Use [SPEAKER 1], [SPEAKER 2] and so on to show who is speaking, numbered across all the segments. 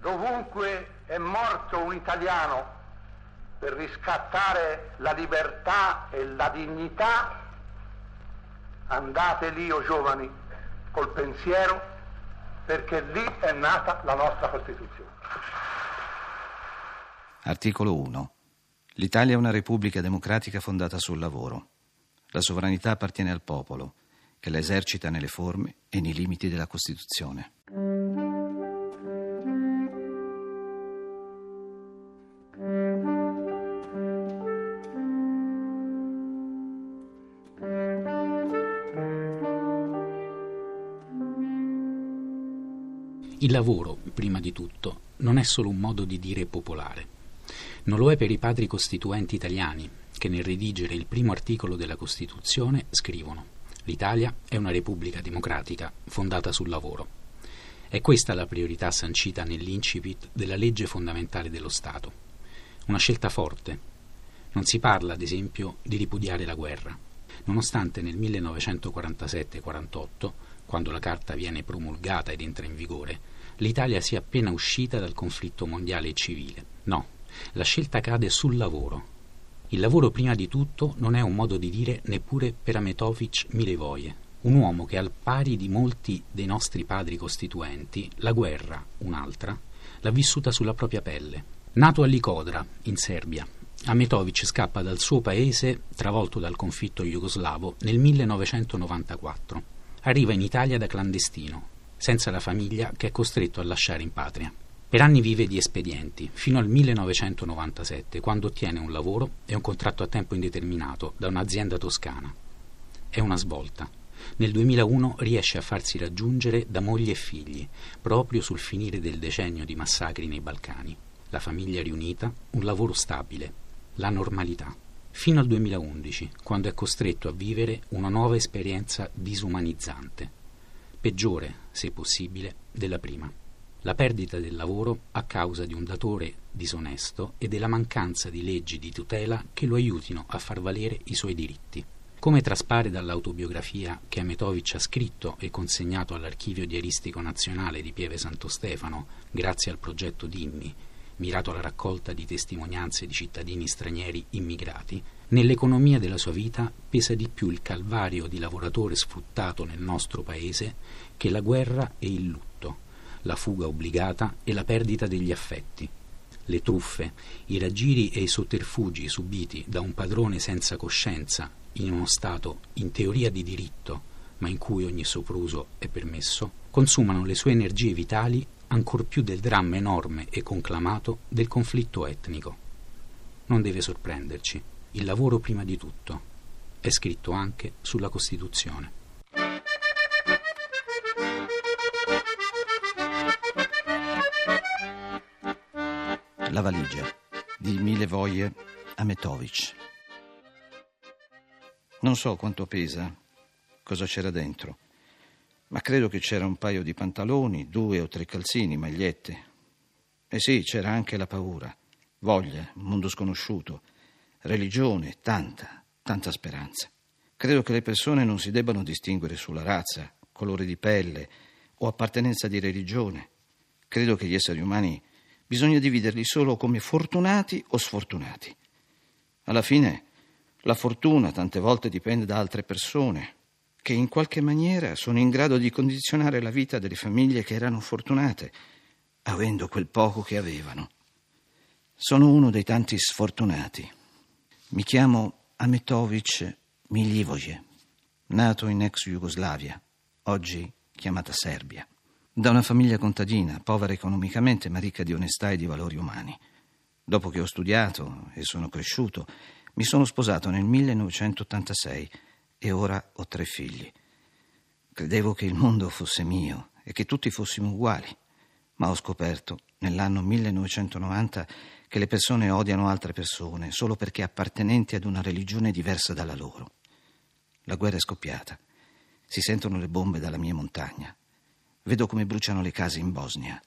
[SPEAKER 1] Dovunque è morto un italiano per riscattare la libertà e la dignità, andate lì, o oh giovani, col pensiero, perché lì è nata la nostra Costituzione.
[SPEAKER 2] Articolo 1. L'Italia è una repubblica democratica fondata sul lavoro. La sovranità appartiene al popolo, che la esercita nelle forme e nei limiti della Costituzione.
[SPEAKER 3] Il lavoro, prima di tutto, non è solo un modo di dire popolare. Non lo è per i padri costituenti italiani, che nel redigere il primo articolo della Costituzione scrivono L'Italia è una repubblica democratica fondata sul lavoro. È questa la priorità sancita nell'incipit della legge fondamentale dello Stato. Una scelta forte. Non si parla, ad esempio, di ripudiare la guerra, nonostante nel 1947-48 quando la carta viene promulgata ed entra in vigore, l'Italia sia appena uscita dal conflitto mondiale civile. No, la scelta cade sul lavoro. Il lavoro prima di tutto non è un modo di dire neppure per Ametovic Milevoje, un uomo che al pari di molti dei nostri padri costituenti, la guerra, un'altra, l'ha vissuta sulla propria pelle. Nato a Likodra, in Serbia, Ametovic scappa dal suo paese, travolto dal conflitto jugoslavo, nel 1994 arriva in Italia da clandestino, senza la famiglia che è costretto a lasciare in patria. Per anni vive di espedienti, fino al 1997, quando ottiene un lavoro e un contratto a tempo indeterminato da un'azienda toscana. È una svolta. Nel 2001 riesce a farsi raggiungere da moglie e figli, proprio sul finire del decennio di massacri nei Balcani. La famiglia riunita, un lavoro stabile, la normalità fino al 2011, quando è costretto a vivere una nuova esperienza disumanizzante, peggiore, se possibile, della prima. La perdita del lavoro a causa di un datore disonesto e della mancanza di leggi di tutela che lo aiutino a far valere i suoi diritti. Come traspare dall'autobiografia che Ametovic ha scritto e consegnato all'Archivio Diaristico Nazionale di Pieve Santo Stefano, grazie al progetto Dimmi, mirato alla raccolta di testimonianze di cittadini stranieri immigrati, nell'economia della sua vita pesa di più il calvario di lavoratore sfruttato nel nostro paese che la guerra e il lutto, la fuga obbligata e la perdita degli affetti. Le truffe, i raggiri e i sotterfugi subiti da un padrone senza coscienza in uno Stato in teoria di diritto, ma in cui ogni sopruso è permesso, consumano le sue energie vitali ancor più del dramma enorme e conclamato del conflitto etnico. Non deve sorprenderci, il lavoro prima di tutto. È scritto anche sulla Costituzione.
[SPEAKER 2] La valigia di Mille Voglie Ametovic. Non so quanto pesa, cosa c'era dentro ma credo che c'era un paio di pantaloni, due o tre calzini, magliette. E sì, c'era anche la paura, voglia, mondo sconosciuto, religione, tanta, tanta speranza. Credo che le persone non si debbano distinguere sulla razza, colore di pelle o appartenenza di religione. Credo che gli esseri umani bisogna dividerli solo come fortunati o sfortunati. Alla fine, la fortuna tante volte dipende da altre persone, che in qualche maniera sono in grado di condizionare la vita delle famiglie che erano fortunate, avendo quel poco che avevano. Sono uno dei tanti sfortunati. Mi chiamo Ametovic Milivoje, nato in ex Jugoslavia, oggi chiamata Serbia, da una famiglia contadina, povera economicamente ma ricca di onestà e di valori umani. Dopo che ho studiato e sono cresciuto, mi sono sposato nel 1986 e ora ho tre figli. Credevo che il mondo fosse mio e che tutti fossimo uguali, ma ho scoperto nell'anno 1990 che le persone odiano altre persone solo perché appartenenti ad una religione diversa dalla loro. La guerra è scoppiata. Si sentono le bombe dalla mia montagna. Vedo come bruciano le case in Bosnia.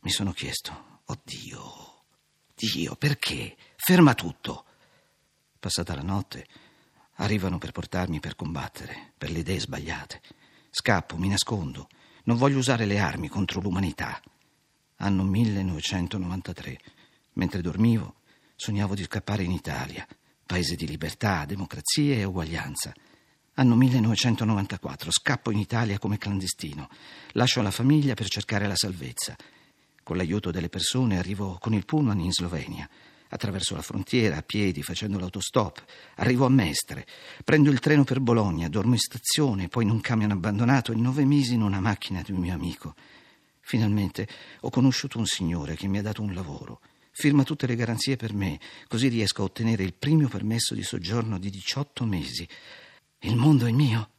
[SPEAKER 2] Mi sono chiesto, oddio, Dio, perché? Ferma tutto. Passata la notte, Arrivano per portarmi per combattere, per le idee sbagliate. Scappo, mi nascondo. Non voglio usare le armi contro l'umanità. Anno 1993. Mentre dormivo, sognavo di scappare in Italia, paese di libertà, democrazia e uguaglianza. Anno 1994. Scappo in Italia come clandestino. Lascio la famiglia per cercare la salvezza. Con l'aiuto delle persone arrivo con il pullman in Slovenia. Attraverso la frontiera, a piedi, facendo l'autostop. Arrivo a Mestre. Prendo il treno per Bologna, dormo in stazione, poi in un camion abbandonato e nove mesi in una macchina di un mio amico. Finalmente ho conosciuto un signore che mi ha dato un lavoro. Firma tutte le garanzie per me, così riesco a ottenere il primo permesso di soggiorno di 18 mesi. Il mondo è mio.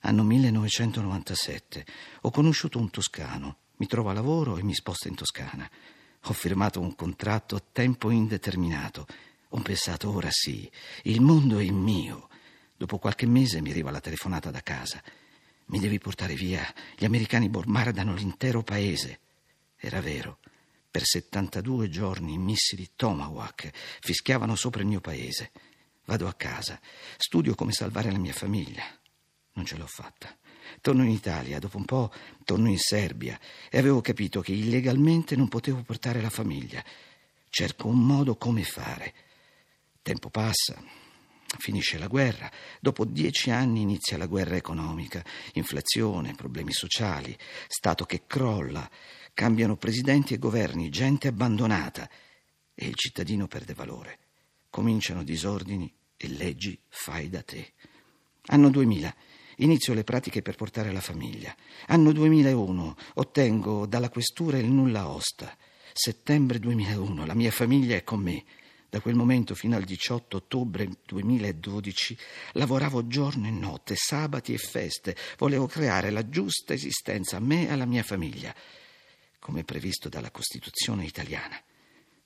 [SPEAKER 2] Anno 1997. Ho conosciuto un toscano. Mi trova lavoro e mi sposta in Toscana. Ho firmato un contratto a tempo indeterminato. Ho pensato, ora sì, il mondo è mio. Dopo qualche mese mi arriva la telefonata da casa. Mi devi portare via. Gli americani bombardano l'intero paese. Era vero. Per 72 giorni i missili Tomahawk fischiavano sopra il mio paese. Vado a casa, studio come salvare la mia famiglia. Non ce l'ho fatta. Torno in Italia, dopo un po' torno in Serbia e avevo capito che illegalmente non potevo portare la famiglia. Cerco un modo come fare. Tempo passa, finisce la guerra, dopo dieci anni inizia la guerra economica, inflazione, problemi sociali, Stato che crolla, cambiano presidenti e governi, gente abbandonata e il cittadino perde valore. Cominciano disordini e leggi fai da te. Anno 2000 Inizio le pratiche per portare la famiglia. Anno 2001 ottengo dalla questura il nulla osta. Settembre 2001 la mia famiglia è con me. Da quel momento fino al 18 ottobre 2012 lavoravo giorno e notte, sabati e feste. Volevo creare la giusta esistenza a me e alla mia famiglia, come previsto dalla Costituzione italiana.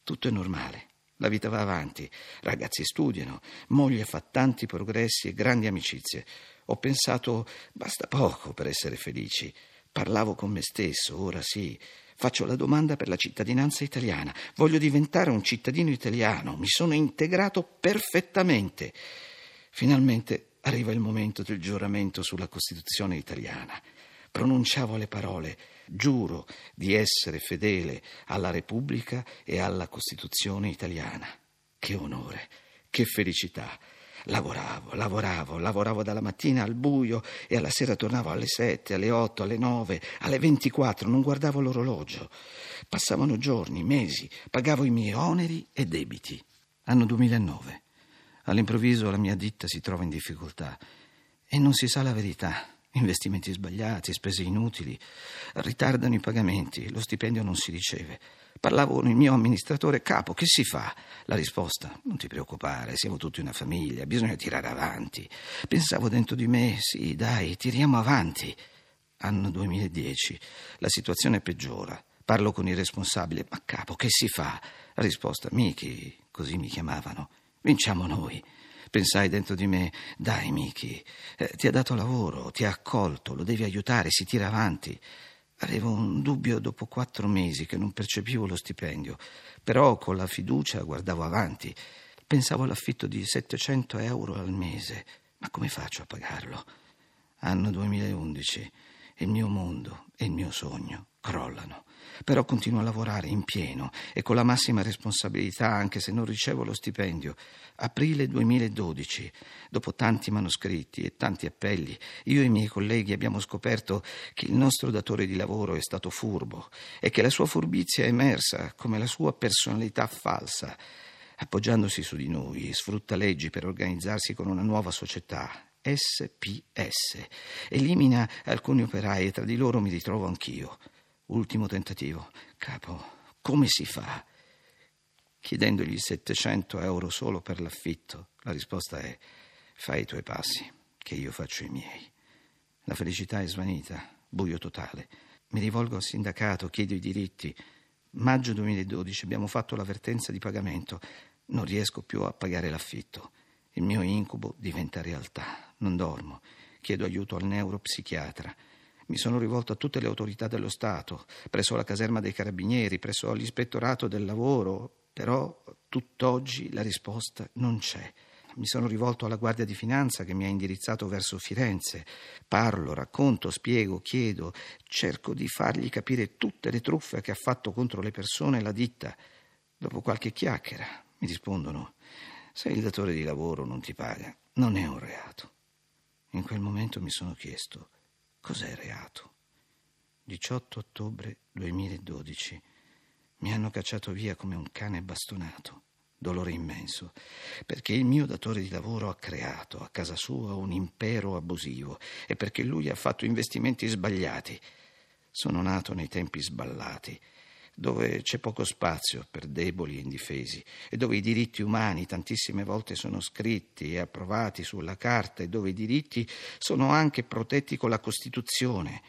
[SPEAKER 2] Tutto è normale. La vita va avanti, ragazzi studiano, moglie fa tanti progressi e grandi amicizie. Ho pensato, basta poco per essere felici. Parlavo con me stesso, ora sì. Faccio la domanda per la cittadinanza italiana. Voglio diventare un cittadino italiano. Mi sono integrato perfettamente. Finalmente arriva il momento del giuramento sulla Costituzione italiana. Pronunciavo le parole giuro di essere fedele alla Repubblica e alla Costituzione italiana. Che onore, che felicità. Lavoravo, lavoravo, lavoravo dalla mattina al buio e alla sera tornavo alle sette, alle otto, alle nove, alle ventiquattro, non guardavo l'orologio. Passavano giorni, mesi, pagavo i miei oneri e debiti. Anno 2009. All'improvviso la mia ditta si trova in difficoltà e non si sa la verità. Investimenti sbagliati, spese inutili, ritardano i pagamenti, lo stipendio non si riceve. Parlavo con il mio amministratore capo, che si fa? La risposta, non ti preoccupare, siamo tutti una famiglia, bisogna tirare avanti. Pensavo dentro di me, sì, dai, tiriamo avanti. Anno 2010, la situazione peggiora. Parlo con il responsabile, ma capo, che si fa? La risposta, Miki, così mi chiamavano, vinciamo noi. Pensai dentro di me, dai Miki, eh, ti ha dato lavoro, ti ha accolto, lo devi aiutare, si tira avanti. Avevo un dubbio dopo quattro mesi che non percepivo lo stipendio, però con la fiducia guardavo avanti. Pensavo all'affitto di 700 euro al mese. Ma come faccio a pagarlo? Anno 2011. Il mio mondo e il mio sogno crollano. Però continuo a lavorare in pieno e con la massima responsabilità anche se non ricevo lo stipendio. Aprile 2012, dopo tanti manoscritti e tanti appelli, io e i miei colleghi abbiamo scoperto che il nostro datore di lavoro è stato furbo e che la sua furbizia è emersa come la sua personalità falsa. Appoggiandosi su di noi, sfrutta leggi per organizzarsi con una nuova società, SPS. Elimina alcuni operai e tra di loro mi ritrovo anch'io. Ultimo tentativo. Capo, come si fa? Chiedendogli 700 euro solo per l'affitto, la risposta è fai i tuoi passi, che io faccio i miei. La felicità è svanita, buio totale. Mi rivolgo al sindacato, chiedo i diritti. Maggio 2012 abbiamo fatto l'avvertenza di pagamento. Non riesco più a pagare l'affitto. Il mio incubo diventa realtà. Non dormo. Chiedo aiuto al neuropsichiatra. Mi sono rivolto a tutte le autorità dello Stato, presso la caserma dei carabinieri, presso l'ispettorato del lavoro, però tutt'oggi la risposta non c'è. mi sono rivolto alla Guardia di Finanza che mi ha indirizzato verso Firenze. Parlo, racconto, spiego, chiedo, cerco di fargli capire tutte le truffe che ha fatto contro le persone la ditta. Dopo qualche chiacchiera mi rispondono: Se il datore di lavoro non ti paga, non è un reato. In quel momento mi sono chiesto: cos'è reato? 18 ottobre 2012. Mi hanno cacciato via come un cane bastonato dolore immenso, perché il mio datore di lavoro ha creato a casa sua un impero abusivo e perché lui ha fatto investimenti sbagliati. Sono nato nei tempi sballati, dove c'è poco spazio per deboli e indifesi e dove i diritti umani tantissime volte sono scritti e approvati sulla carta e dove i diritti sono anche protetti con la Costituzione.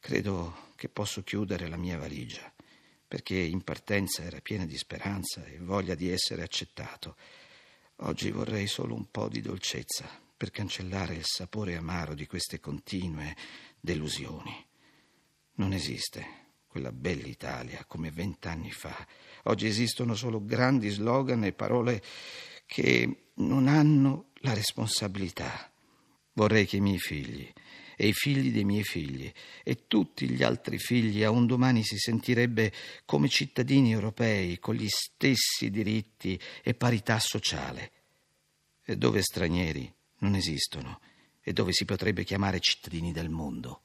[SPEAKER 2] Credo che posso chiudere la mia valigia perché in partenza era piena di speranza e voglia di essere accettato. Oggi vorrei solo un po' di dolcezza per cancellare il sapore amaro di queste continue delusioni. Non esiste quella bella Italia come vent'anni fa. Oggi esistono solo grandi slogan e parole che non hanno la responsabilità. Vorrei che i miei figli e i figli dei miei figli e tutti gli altri figli a un domani si sentirebbe come cittadini europei con gli stessi diritti e parità sociale, e dove stranieri non esistono e dove si potrebbe chiamare cittadini del mondo.